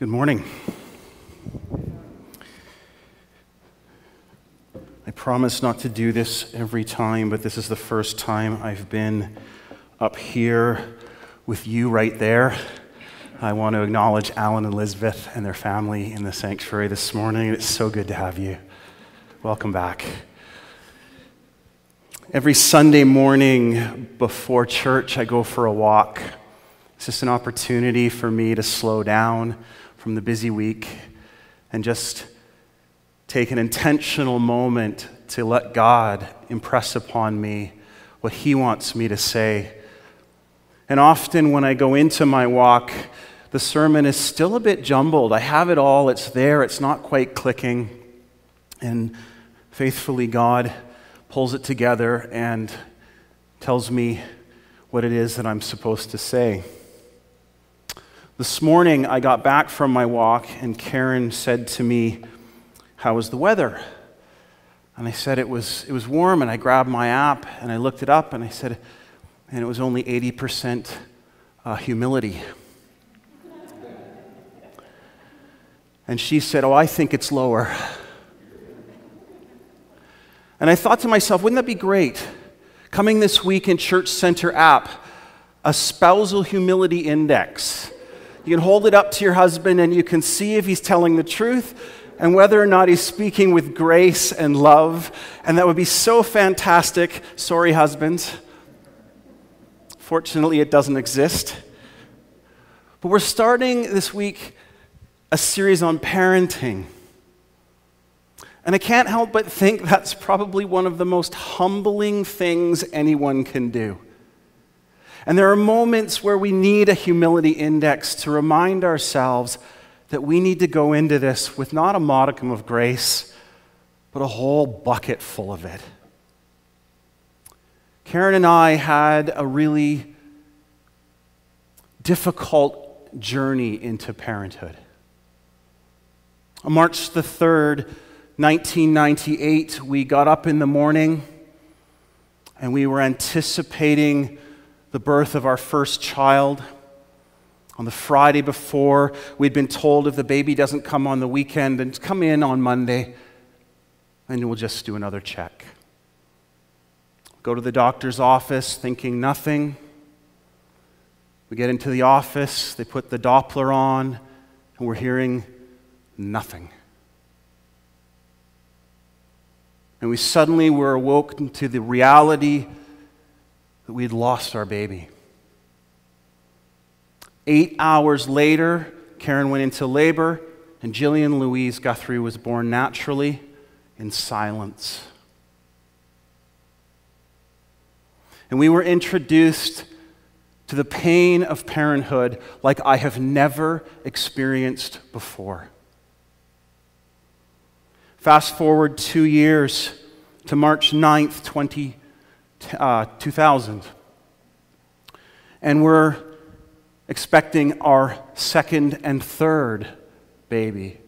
Good morning. I promise not to do this every time, but this is the first time I've been up here with you right there. I want to acknowledge Alan and Elizabeth and their family in the sanctuary this morning. It's so good to have you. Welcome back. Every Sunday morning before church, I go for a walk. It's just an opportunity for me to slow down from the busy week and just take an intentional moment to let God impress upon me what He wants me to say. And often when I go into my walk, the sermon is still a bit jumbled. I have it all, it's there, it's not quite clicking. And faithfully, God pulls it together and tells me what it is that I'm supposed to say. This morning, I got back from my walk, and Karen said to me, How was the weather? And I said it was, it was warm, and I grabbed my app and I looked it up, and I said, and it was only 80% uh, humility. And she said, Oh, I think it's lower. And I thought to myself, wouldn't that be great? Coming this week in Church Center app, a spousal humility index. You can hold it up to your husband and you can see if he's telling the truth and whether or not he's speaking with grace and love. And that would be so fantastic. Sorry, husbands. Fortunately, it doesn't exist. But we're starting this week a series on parenting. And I can't help but think that's probably one of the most humbling things anyone can do. And there are moments where we need a humility index to remind ourselves that we need to go into this with not a modicum of grace, but a whole bucket full of it. Karen and I had a really difficult journey into parenthood. On March the 3rd, 1998, we got up in the morning and we were anticipating the birth of our first child. On the Friday before, we'd been told if the baby doesn't come on the weekend, then come in on Monday and we'll just do another check. Go to the doctor's office thinking nothing. We get into the office, they put the Doppler on, and we're hearing nothing. And we suddenly were awoken to the reality that we had lost our baby. Eight hours later, Karen went into labor, and Jillian Louise Guthrie was born naturally in silence. And we were introduced to the pain of parenthood like I have never experienced before. Fast forward two years to March 9th, 20, uh, 2000. And we're expecting our second and third baby.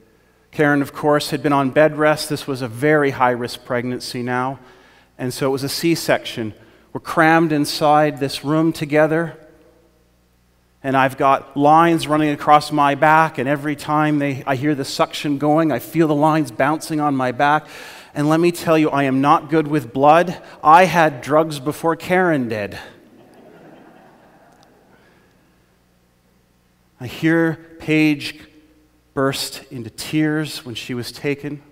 Karen, of course, had been on bed rest. This was a very high risk pregnancy now. And so it was a C section. We're crammed inside this room together and I've got lines running across my back, and every time they, I hear the suction going, I feel the lines bouncing on my back. And let me tell you, I am not good with blood. I had drugs before Karen did. I hear Paige burst into tears when she was taken,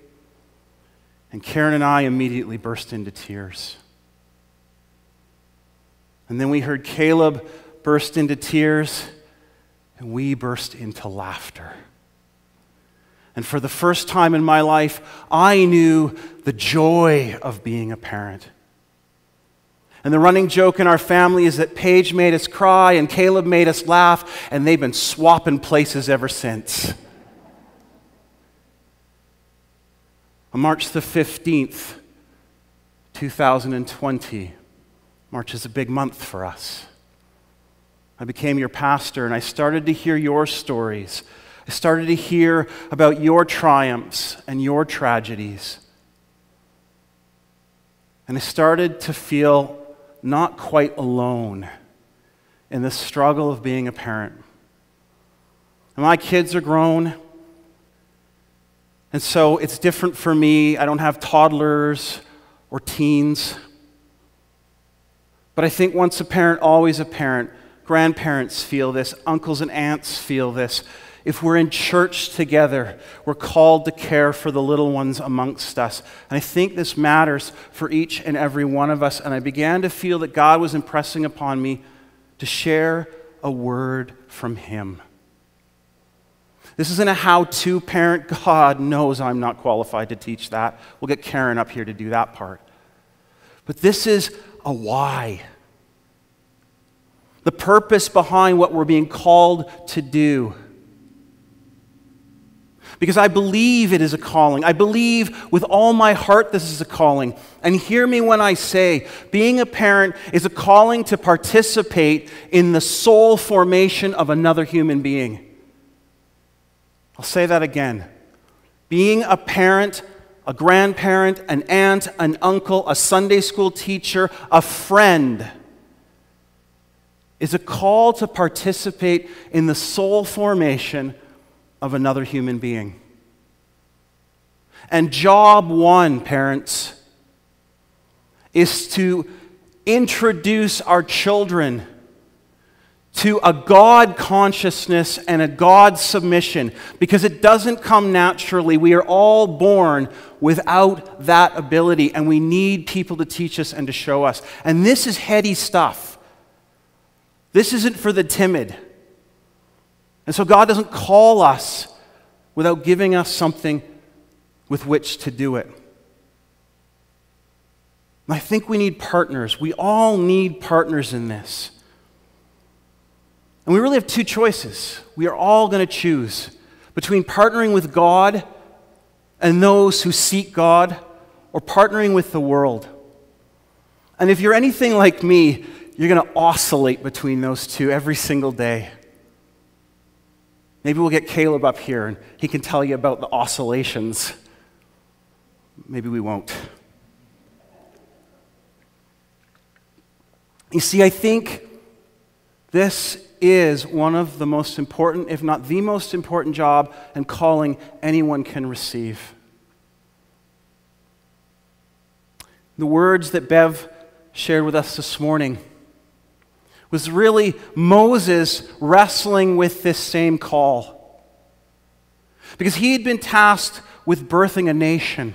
and Karen and I immediately burst into tears. And then we heard Caleb burst into tears, and we burst into laughter. And for the first time in my life, I knew the joy of being a parent. And the running joke in our family is that Paige made us cry and Caleb made us laugh, and they've been swapping places ever since. On March the 15th, 2020, March is a big month for us. I became your pastor and I started to hear your stories. I started to hear about your triumphs and your tragedies. And I started to feel not quite alone in the struggle of being a parent. And my kids are grown. And so it's different for me. I don't have toddlers or teens. But I think once a parent, always a parent. Grandparents feel this, uncles and aunts feel this. If we're in church together, we're called to care for the little ones amongst us. And I think this matters for each and every one of us. And I began to feel that God was impressing upon me to share a word from Him. This isn't a how to parent. God knows I'm not qualified to teach that. We'll get Karen up here to do that part. But this is a why. The purpose behind what we're being called to do because I believe it is a calling. I believe with all my heart this is a calling. And hear me when I say being a parent is a calling to participate in the soul formation of another human being. I'll say that again. Being a parent, a grandparent, an aunt, an uncle, a Sunday school teacher, a friend is a call to participate in the soul formation of another human being. And job one, parents, is to introduce our children to a God consciousness and a God submission because it doesn't come naturally. We are all born without that ability, and we need people to teach us and to show us. And this is heady stuff. This isn't for the timid. And so God doesn't call us without giving us something with which to do it. And I think we need partners. We all need partners in this. And we really have two choices. We are all going to choose between partnering with God and those who seek God or partnering with the world. And if you're anything like me, you're going to oscillate between those two every single day. Maybe we'll get Caleb up here and he can tell you about the oscillations. Maybe we won't. You see, I think this is one of the most important, if not the most important job and calling anyone can receive. The words that Bev shared with us this morning was really Moses wrestling with this same call. Because he had been tasked with birthing a nation.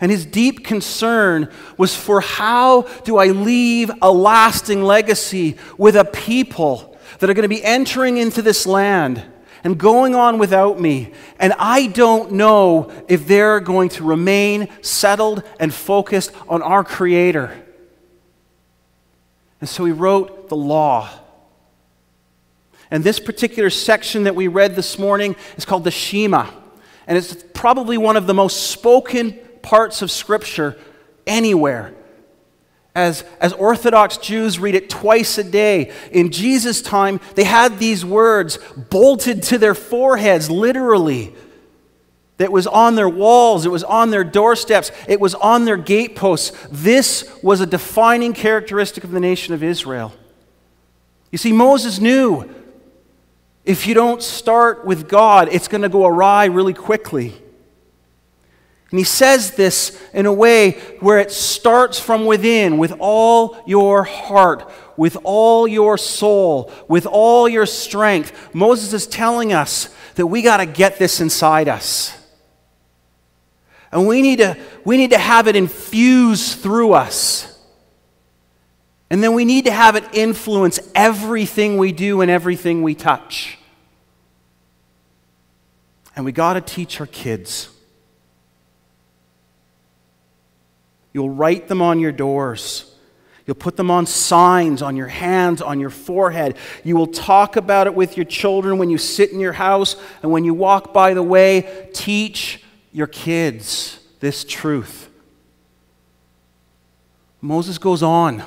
And his deep concern was for how do I leave a lasting legacy with a people that are going to be entering into this land and going on without me. And I don't know if they're going to remain settled and focused on our Creator. And so he wrote the law. And this particular section that we read this morning is called the Shema. And it's probably one of the most spoken parts of Scripture anywhere. As, as Orthodox Jews read it twice a day. In Jesus' time, they had these words bolted to their foreheads, literally that was on their walls, it was on their doorsteps, it was on their gateposts. This was a defining characteristic of the nation of Israel. You see, Moses knew if you don't start with God, it's going to go awry really quickly. And he says this in a way where it starts from within with all your heart, with all your soul, with all your strength. Moses is telling us that we got to get this inside us. And we need to, we need to have it infused through us. And then we need to have it influence everything we do and everything we touch. And we got to teach our kids. You'll write them on your doors. You'll put them on signs, on your hands, on your forehead. You will talk about it with your children when you sit in your house and when you walk by the way. Teach your kids this truth. Moses goes on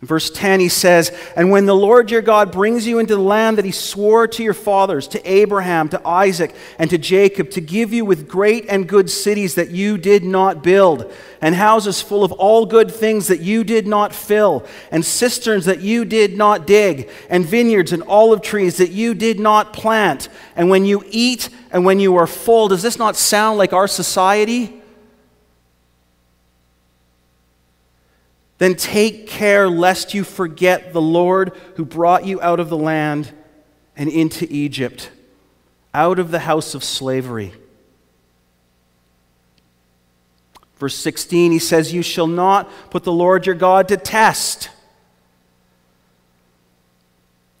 Verse 10, he says, And when the Lord your God brings you into the land that he swore to your fathers, to Abraham, to Isaac, and to Jacob, to give you with great and good cities that you did not build, and houses full of all good things that you did not fill, and cisterns that you did not dig, and vineyards and olive trees that you did not plant, and when you eat and when you are full, does this not sound like our society? Then take care lest you forget the Lord who brought you out of the land and into Egypt, out of the house of slavery. Verse 16, he says, You shall not put the Lord your God to test.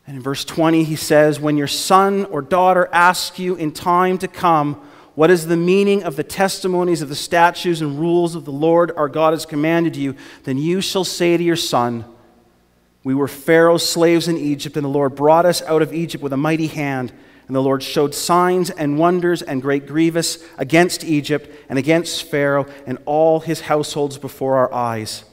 And in verse 20, he says, When your son or daughter asks you in time to come, what is the meaning of the testimonies of the statutes and rules of the Lord our God has commanded you? Then you shall say to your son, We were Pharaoh's slaves in Egypt, and the Lord brought us out of Egypt with a mighty hand. And the Lord showed signs and wonders and great grievous against Egypt and against Pharaoh and all his households before our eyes.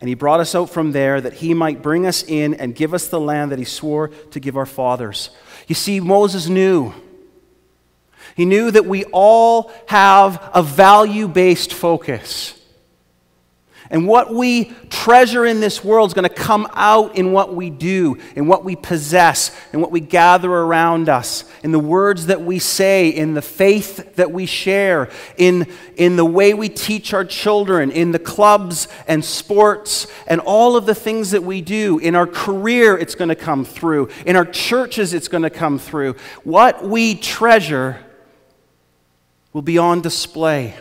And he brought us out from there that he might bring us in and give us the land that he swore to give our fathers. You see, Moses knew he knew that we all have a value based focus. And what we treasure in this world is going to come out in what we do, in what we possess, in what we gather around us, in the words that we say, in the faith that we share, in, in the way we teach our children, in the clubs and sports, and all of the things that we do. In our career, it's going to come through. In our churches, it's going to come through. What we treasure will be on display.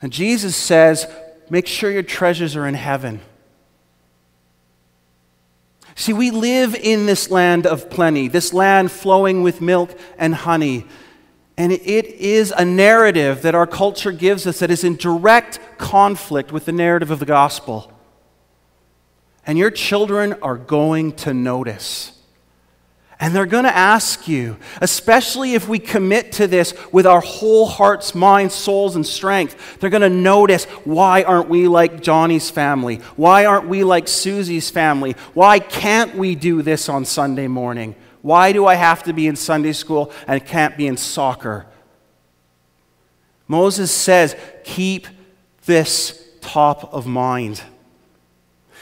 And Jesus says, make sure your treasures are in heaven. See, we live in this land of plenty, this land flowing with milk and honey. And it is a narrative that our culture gives us that is in direct conflict with the narrative of the gospel. And your children are going to notice. And they're going to ask you, especially if we commit to this with our whole hearts, minds, souls, and strength, they're going to notice why aren't we like Johnny's family? Why aren't we like Susie's family? Why can't we do this on Sunday morning? Why do I have to be in Sunday school and can't be in soccer? Moses says, keep this top of mind.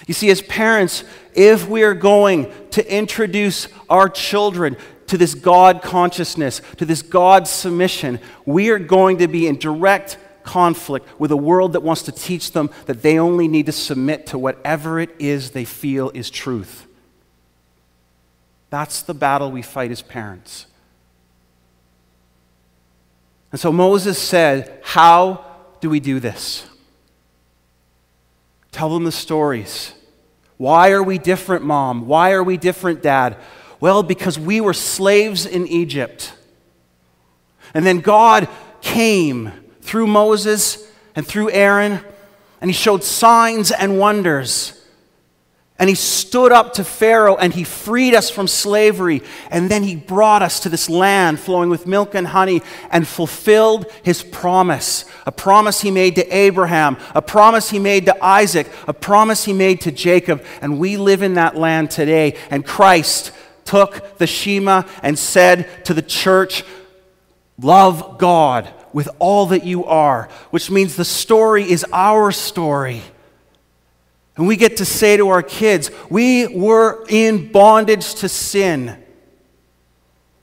You see, as parents, if we are going to introduce our children to this God consciousness, to this God submission, we are going to be in direct conflict with a world that wants to teach them that they only need to submit to whatever it is they feel is truth. That's the battle we fight as parents. And so Moses said, How do we do this? Tell them the stories. Why are we different, mom? Why are we different, dad? Well, because we were slaves in Egypt. And then God came through Moses and through Aaron, and he showed signs and wonders. And he stood up to Pharaoh and he freed us from slavery. And then he brought us to this land flowing with milk and honey and fulfilled his promise a promise he made to Abraham, a promise he made to Isaac, a promise he made to Jacob. And we live in that land today. And Christ took the Shema and said to the church, Love God with all that you are, which means the story is our story. And we get to say to our kids, we were in bondage to sin.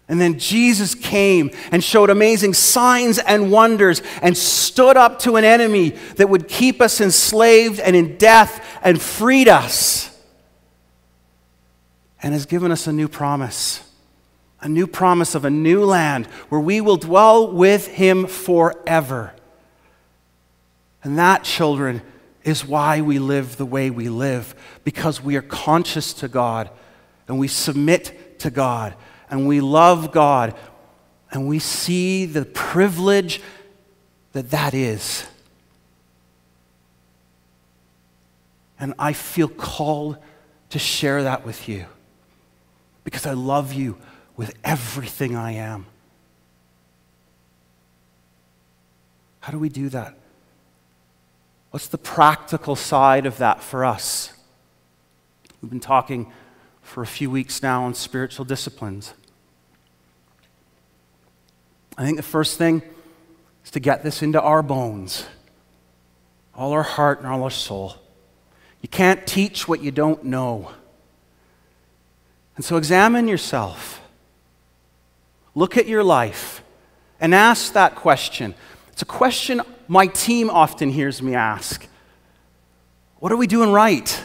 And then Jesus came and showed amazing signs and wonders and stood up to an enemy that would keep us enslaved and in death and freed us. And has given us a new promise a new promise of a new land where we will dwell with him forever. And that, children, is why we live the way we live, because we are conscious to God and we submit to God and we love God and we see the privilege that that is. And I feel called to share that with you because I love you with everything I am. How do we do that? What's the practical side of that for us? We've been talking for a few weeks now on spiritual disciplines. I think the first thing is to get this into our bones, all our heart and all our soul. You can't teach what you don't know. And so examine yourself. Look at your life and ask that question. It's a question my team often hears me ask What are we doing right?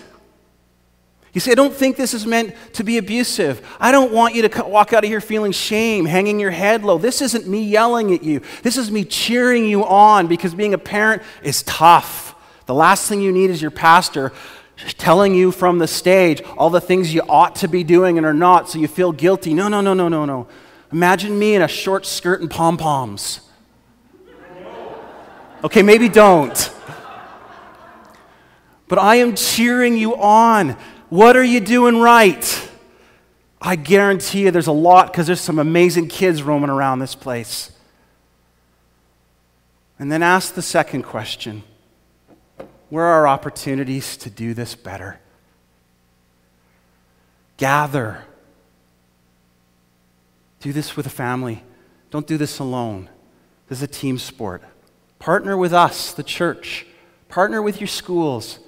You say, I don't think this is meant to be abusive. I don't want you to walk out of here feeling shame, hanging your head low. This isn't me yelling at you. This is me cheering you on because being a parent is tough. The last thing you need is your pastor telling you from the stage all the things you ought to be doing and are not so you feel guilty. No, no, no, no, no, no. Imagine me in a short skirt and pom poms. Okay, maybe don't. But I am cheering you on. What are you doing right? I guarantee you there's a lot because there's some amazing kids roaming around this place. And then ask the second question Where are opportunities to do this better? Gather. Do this with a family. Don't do this alone. This is a team sport. Partner with us, the church. Partner with your schools.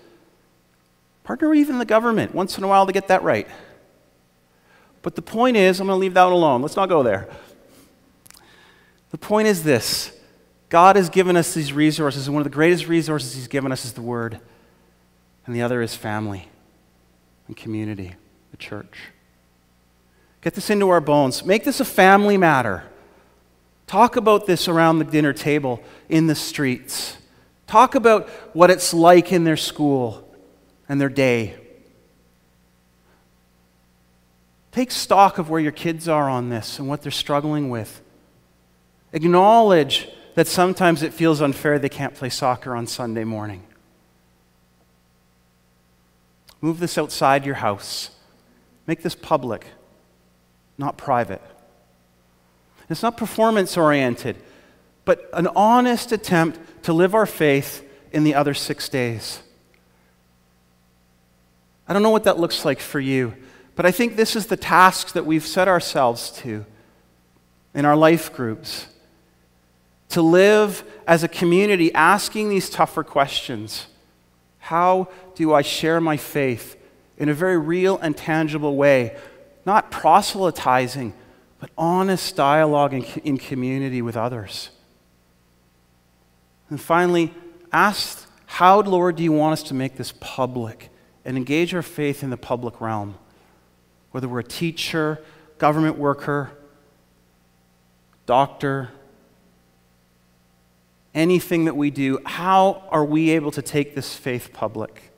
Partner even the government once in a while to get that right. But the point is, I'm going to leave that alone. Let's not go there. The point is this God has given us these resources, and one of the greatest resources He's given us is the Word, and the other is family and community, the church. Get this into our bones. Make this a family matter. Talk about this around the dinner table in the streets. Talk about what it's like in their school and their day. Take stock of where your kids are on this and what they're struggling with. Acknowledge that sometimes it feels unfair they can't play soccer on Sunday morning. Move this outside your house. Make this public, not private. It's not performance oriented, but an honest attempt to live our faith in the other six days. I don't know what that looks like for you, but I think this is the task that we've set ourselves to in our life groups to live as a community asking these tougher questions. How do I share my faith in a very real and tangible way? Not proselytizing, but honest dialogue in, in community with others. And finally, ask, how, Lord, do you want us to make this public? and engage our faith in the public realm. Whether we're a teacher, government worker, doctor, anything that we do, how are we able to take this faith public?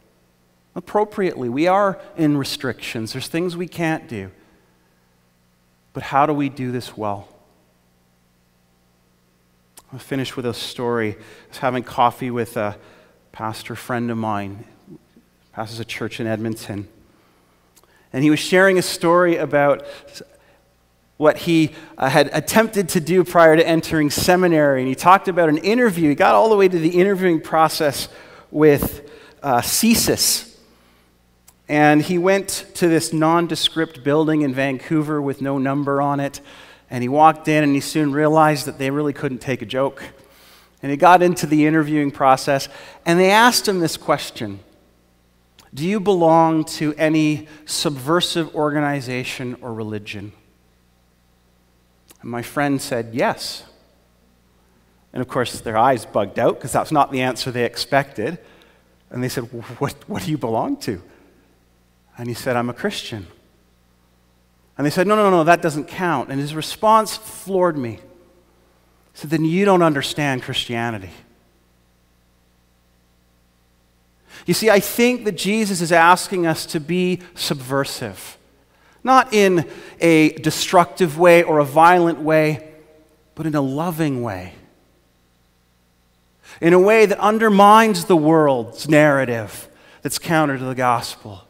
Appropriately. We are in restrictions, there's things we can't do. But how do we do this well? I'll finish with a story. I was having coffee with a pastor friend of mine pastors a church in Edmonton. And he was sharing a story about what he uh, had attempted to do prior to entering seminary. And he talked about an interview. He got all the way to the interviewing process with uh, CSIS. And he went to this nondescript building in Vancouver with no number on it. And he walked in and he soon realized that they really couldn't take a joke. And he got into the interviewing process and they asked him this question do you belong to any subversive organization or religion? And my friend said, Yes. And of course, their eyes bugged out because that's not the answer they expected. And they said, what, what do you belong to? And he said, I'm a Christian. And they said, No, no, no, that doesn't count. And his response floored me. He said, Then you don't understand Christianity. You see, I think that Jesus is asking us to be subversive, not in a destructive way or a violent way, but in a loving way. In a way that undermines the world's narrative that's counter to the gospel.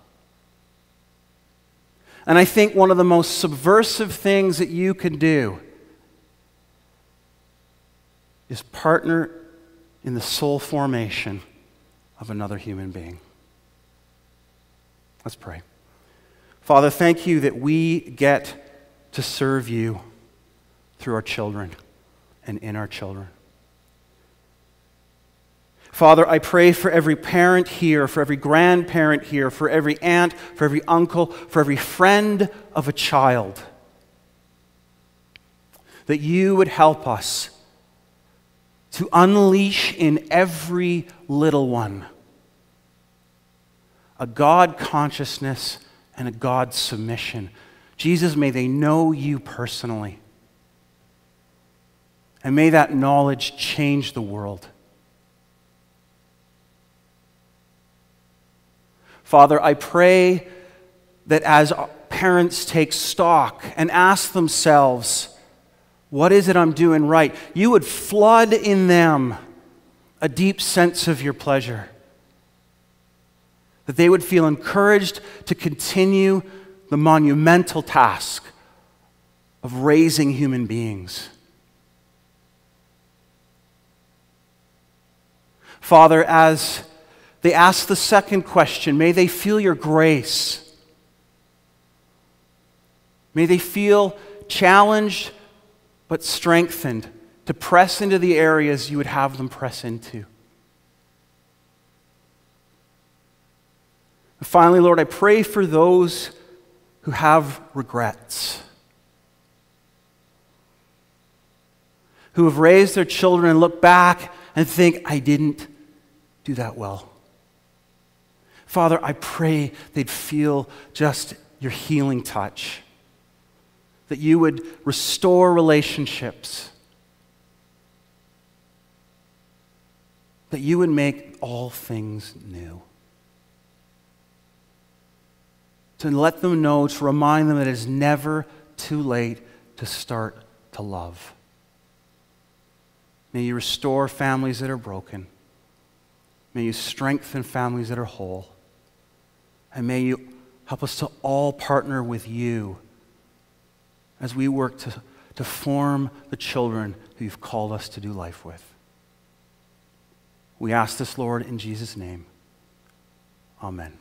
And I think one of the most subversive things that you can do is partner in the soul formation of another human being. Let's pray. Father, thank you that we get to serve you through our children and in our children. Father, I pray for every parent here, for every grandparent here, for every aunt, for every uncle, for every friend of a child, that you would help us to unleash in every little one a God consciousness and a God submission. Jesus, may they know you personally. And may that knowledge change the world. Father, I pray that as parents take stock and ask themselves, what is it I'm doing right? You would flood in them a deep sense of your pleasure. That they would feel encouraged to continue the monumental task of raising human beings. Father, as they ask the second question, may they feel your grace. May they feel challenged but strengthened to press into the areas you would have them press into. And finally, Lord, I pray for those who have regrets, who have raised their children and look back and think, I didn't do that well. Father, I pray they'd feel just your healing touch, that you would restore relationships, that you would make all things new. To let them know, to remind them that it is never too late to start to love. May you restore families that are broken. May you strengthen families that are whole. And may you help us to all partner with you as we work to, to form the children who you've called us to do life with. We ask this, Lord, in Jesus' name. Amen.